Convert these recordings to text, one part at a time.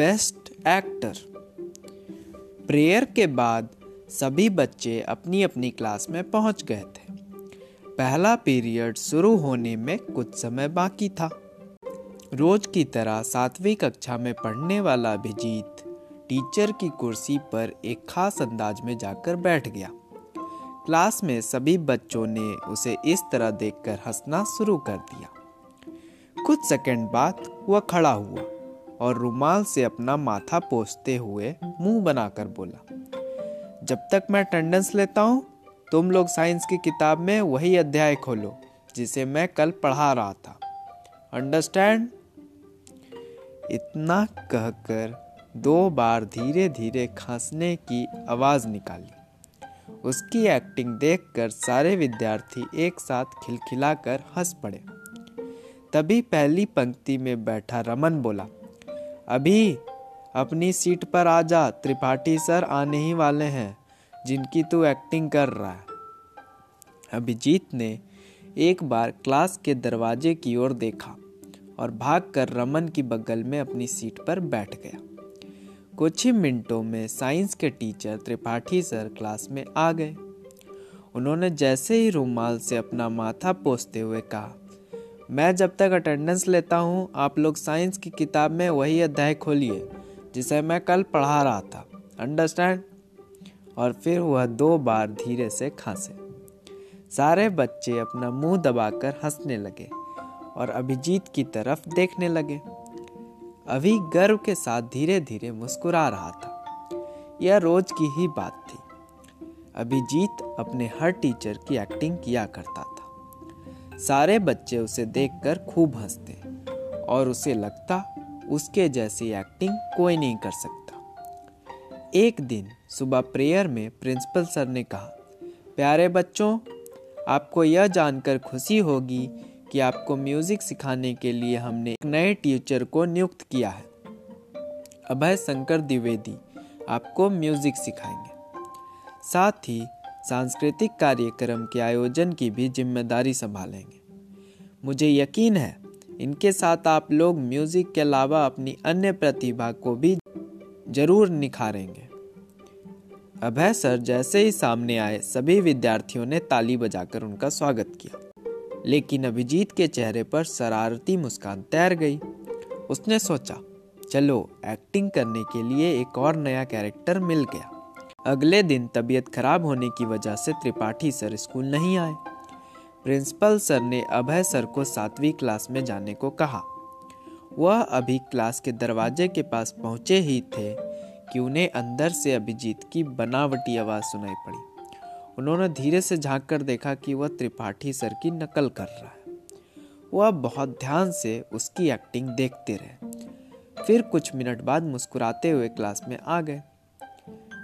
Best actor. Prayer के बाद सभी बच्चे अपनी अपनी क्लास में पहुँच गए थे। पहला पीरियड शुरू होने में कुछ समय बाकी था। रोज की तरह सातवीं कक्षा में पढ़ने वाला अभिजीत टीचर की कुर्सी पर एक खास अंदाज में जाकर बैठ गया। क्लास में सभी बच्चों ने उसे इस तरह देखकर हंसना शुरू कर दिया। कुछ सेकंड बाद वह खड़ा हुआ। और रुमाल से अपना माथा पोसते हुए मुँह बनाकर बोला, जब तक मैं अटेंडेंस लेता हूँ, तुम लोग साइंस की किताब में वही अध्याय खोलो, जिसे मैं कल पढ़ा रहा था। अंडरस्टैंड इतना कहकर दो बार धीरे धीरे खांसने की आवाज़ निकाली। उसकी एक्टिंग देखकर सारे विद्यार्थी एक साथ खिलखिलाकर हंस पड़े। तभी पहली पंक्ति में बैठा रमन बोला अभी अपनी सीट पर आ जा, त्रिपाठी सर आने ही वाले हैं, जिनकी तू एक्टिंग कर रहा है। अभिजीत ने एक बार क्लास के दरवाजे की ओर देखा और भागकर रमन की बगल में अपनी सीट पर बैठ गया। कुछ ही मिनटों में साइंस के टीचर त्रिपाठी सर क्लास में आ गए। उन्होंने जैसे ही रूमाल से अपना माथा पोसते हुए कहा मैं जब तक अटेंडेंस लेता हूँ, आप लोग साइंस की किताब में वही अध्याय खोलिए, जिसे मैं कल पढ़ा रहा था। अंडरस्टैंड और फिर वह दो बार धीरे से खांसे। सारे बच्चे अपना मुँह दबाकर हंसने लगे और अभिजीत की तरफ़ देखने लगे। अभी गर्व के साथ धीरे धीरे मुस्कुरा रहा था। यह रोज की ही बात थी। अभिजीत अपने हर टीचर की एक्टिंग किया करता था। सारे बच्चे उसे देखकर खूब हँसते और उसे लगता उसके जैसी एक्टिंग कोई नहीं कर सकता। एक दिन सुबह प्रेयर में प्रिंसिपल सर ने कहा, प्यारे बच्चों, आपको यह जानकर खुशी होगी कि आपको म्यूज़िक सिखाने के लिए हमने एक नए टीचर को नियुक्त किया है। अभय शंकर द्विवेदी आपको म्यूज़िक सिखाएँगे। साथ ही सांस्कृतिक कार्यक्रम के आयोजन की भी ज़िम्मेदारी संभालेंगे। मुझे यकीन है, इनके साथ आप लोग म्यूज़िक के अलावा अपनी अन्य प्रतिभा को भी ज़रूर निखारेंगे। अभय सर, जैसे ही सामने आए, सभी विद्यार्थियों ने ताली बजाकर उनका स्वागत किया। लेकिन अभिजीत के चेहरे पर शरारती मुस्कान तैर गई। उसने सोचा, चलो एक्टिंग करने के लिए एक और नया कैरेक्टर मिल गया। अगले दिन तबीयत खराब होने की वजह से त्रिपाठी सर स्कूल नहीं आए। प्रिंसिपल सर ने अभय सर को सातवीं क्लास में जाने को कहा। वह अभी क्लास के दरवाजे के पास पहुँचे ही थे कि उन्हें अंदर से अभिजीत की बनावटी आवाज़ सुनाई पड़ी। उन्होंने धीरे से झाँक कर देखा कि वह त्रिपाठी सर की नकल कर रहा है। वह बहुत ध्यान से उसकी एक्टिंग देखते रहे। फिर कुछ मिनट बाद मुस्कुराते हुए क्लास में आ गए।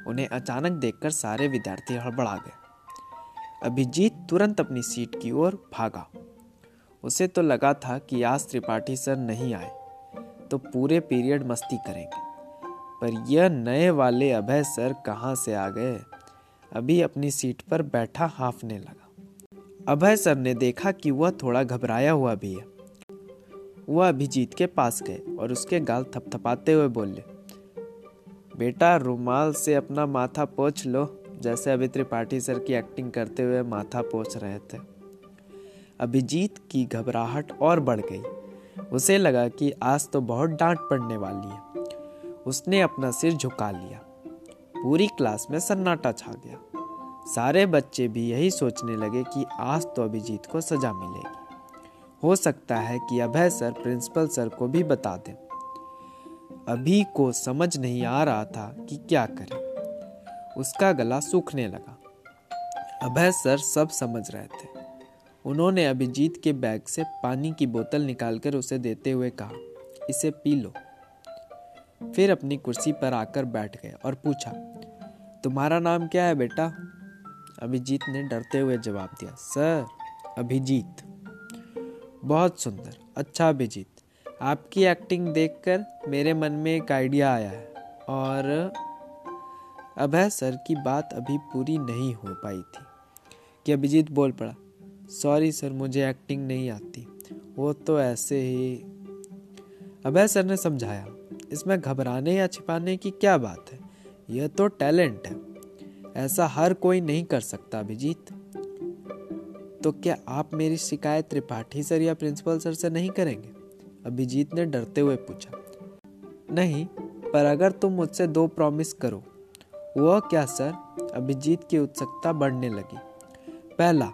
उन्हें अचानक देखकर सारे विद्यार्थी हड़बड़ा गए। अभिजीत तुरंत अपनी सीट की ओर भागा। उसे तो लगा था कि आज त्रिपाठी सर नहीं आए तो पूरे पीरियड मस्ती करेंगे। पर यह नए वाले अभय सर कहाँ से आ गए, अभी अपनी सीट पर बैठा हाफने लगा। अभय सर ने देखा कि वह थोड़ा घबराया हुआ भी है। वह अभिजीत के पास गए और उसके गाल थपथपाते हुए बोले बेटा, रुमाल से अपना माथा पोछ लो। जैसे अभी त्रिपाठी सर की एक्टिंग करते हुए माथा पोछ रहे थे। अभिजीत की घबराहट और बढ़ गई। उसे लगा कि आज तो बहुत डांट पड़ने वाली है। उसने अपना सिर झुका लिया। पूरी क्लास में सन्नाटा छा गया। सारे बच्चे भी यही सोचने लगे कि आज तो अभिजीत को सजा मिलेगी। हो सकता है कि अभय सर, प्रिंसिपल सर को भी बता दें। अभी को समझ नहीं आ रहा था कि क्या करे। उसका गला सूखने लगा। अभय सर, सब समझ रहे थे। उन्होंने अभिजीत के बैग से पानी की बोतल निकालकर उसे देते हुए कहा, इसे पी लो। फिर अपनी कुर्सी पर आकर बैठ गए और पूछा, तुम्हारा नाम क्या है बेटा? अभिजीत ने डरते हुए जवाब दिया, सर, अभिजीत। बहुत सुंदर अच्छा अभिजीत। आपकी एक्टिंग देखकर मेरे मन में एक आइडिया आया है और अभय सर की बात अभी पूरी नहीं हो पाई थी। कि अभिजीत बोल पड़ा सॉरी सर, मुझे एक्टिंग नहीं आती। वो तो ऐसे ही अभय सर ने समझाया, इसमें घबराने या छिपाने की क्या बात है? यह तो टैलेंट है। ऐसा हर कोई नहीं कर सकता अभिजीत। तो क्या आप मेरी शिकायत त्रिपाठी सर या प्रिंसिपल सर से नहीं करेंगे? अभिजीत ने डरते हुए पूछा, नहीं, पर अगर तुम मुझसे दो प्रॉमिस करो, वह क्या सर अभिजीत की उत्सुकता बढ़ने लगी। पहला,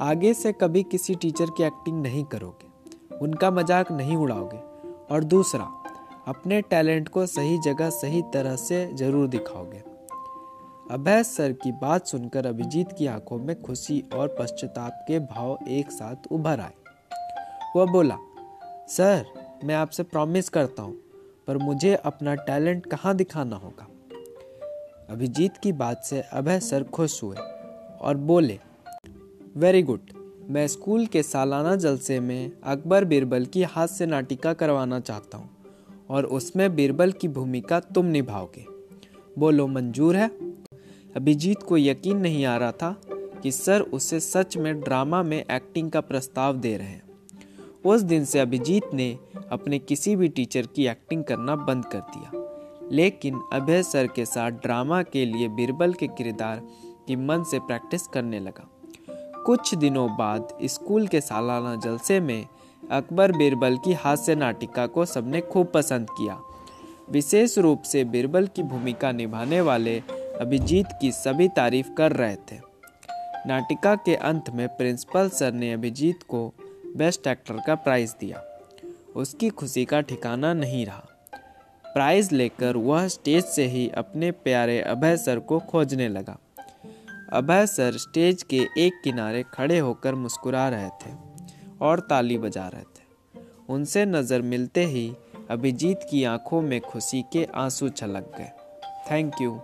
आगे से कभी किसी टीचर की एक्टिंग नहीं करोगे, उनका मज़ाक नहीं उड़ाओगे। और दूसरा, अपने टैलेंट को सही जगह, सही तरह से ज़रूर दिखाओगे। अभय सर की बात सुनकर अभिजीत की आँखों में खुशी और पश्चाताप के भाव एक साथ उभर आए। वह बोला सर, मैं आपसे प्रॉमिस करता हूँ, पर मुझे अपना टैलेंट कहाँ दिखाना होगा? अभिजीत की बात से अभय सर खुश हुए और बोले वेरी गुड मैं स्कूल के सालाना जलसे में अकबर बीरबल की हास्य नाटिका करवाना चाहता हूँ और उसमें बीरबल की भूमिका तुम निभाओगे। बोलो, मंजूर है? अभिजीत को यकीन नहीं आ रहा था कि सर उसे सच में ड्रामा में एक्टिंग का प्रस्ताव दे रहे हैं। उस दिन से अभिजीत ने अपने किसी भी टीचर की एक्टिंग करना बंद कर दिया। लेकिन अभय सर के साथ ड्रामा के लिए बीरबल के किरदार की मन से प्रैक्टिस करने लगा। कुछ दिनों बाद स्कूल के सालाना जलसे में अकबर बीरबल की हास्य नाटिका को सबने खूब पसंद किया। विशेष रूप से बीरबल की भूमिका निभाने वाले अभिजीत की सभी तारीफ़ कर रहे थे। नाटिका के अंत में प्रिंसिपल सर ने अभिजीत को बेस्ट एक्टर का प्राइज दिया। उसकी खुशी का ठिकाना नहीं रहा। प्राइज लेकर वह स्टेज से ही अपने प्यारे अभय सर को खोजने लगा। अभय सर स्टेज के एक किनारे खड़े होकर मुस्कुरा रहे थे और ताली बजा रहे थे। उनसे नज़र मिलते ही अभिजीत की आँखों में खुशी के आँसू छलक गए। Thank you.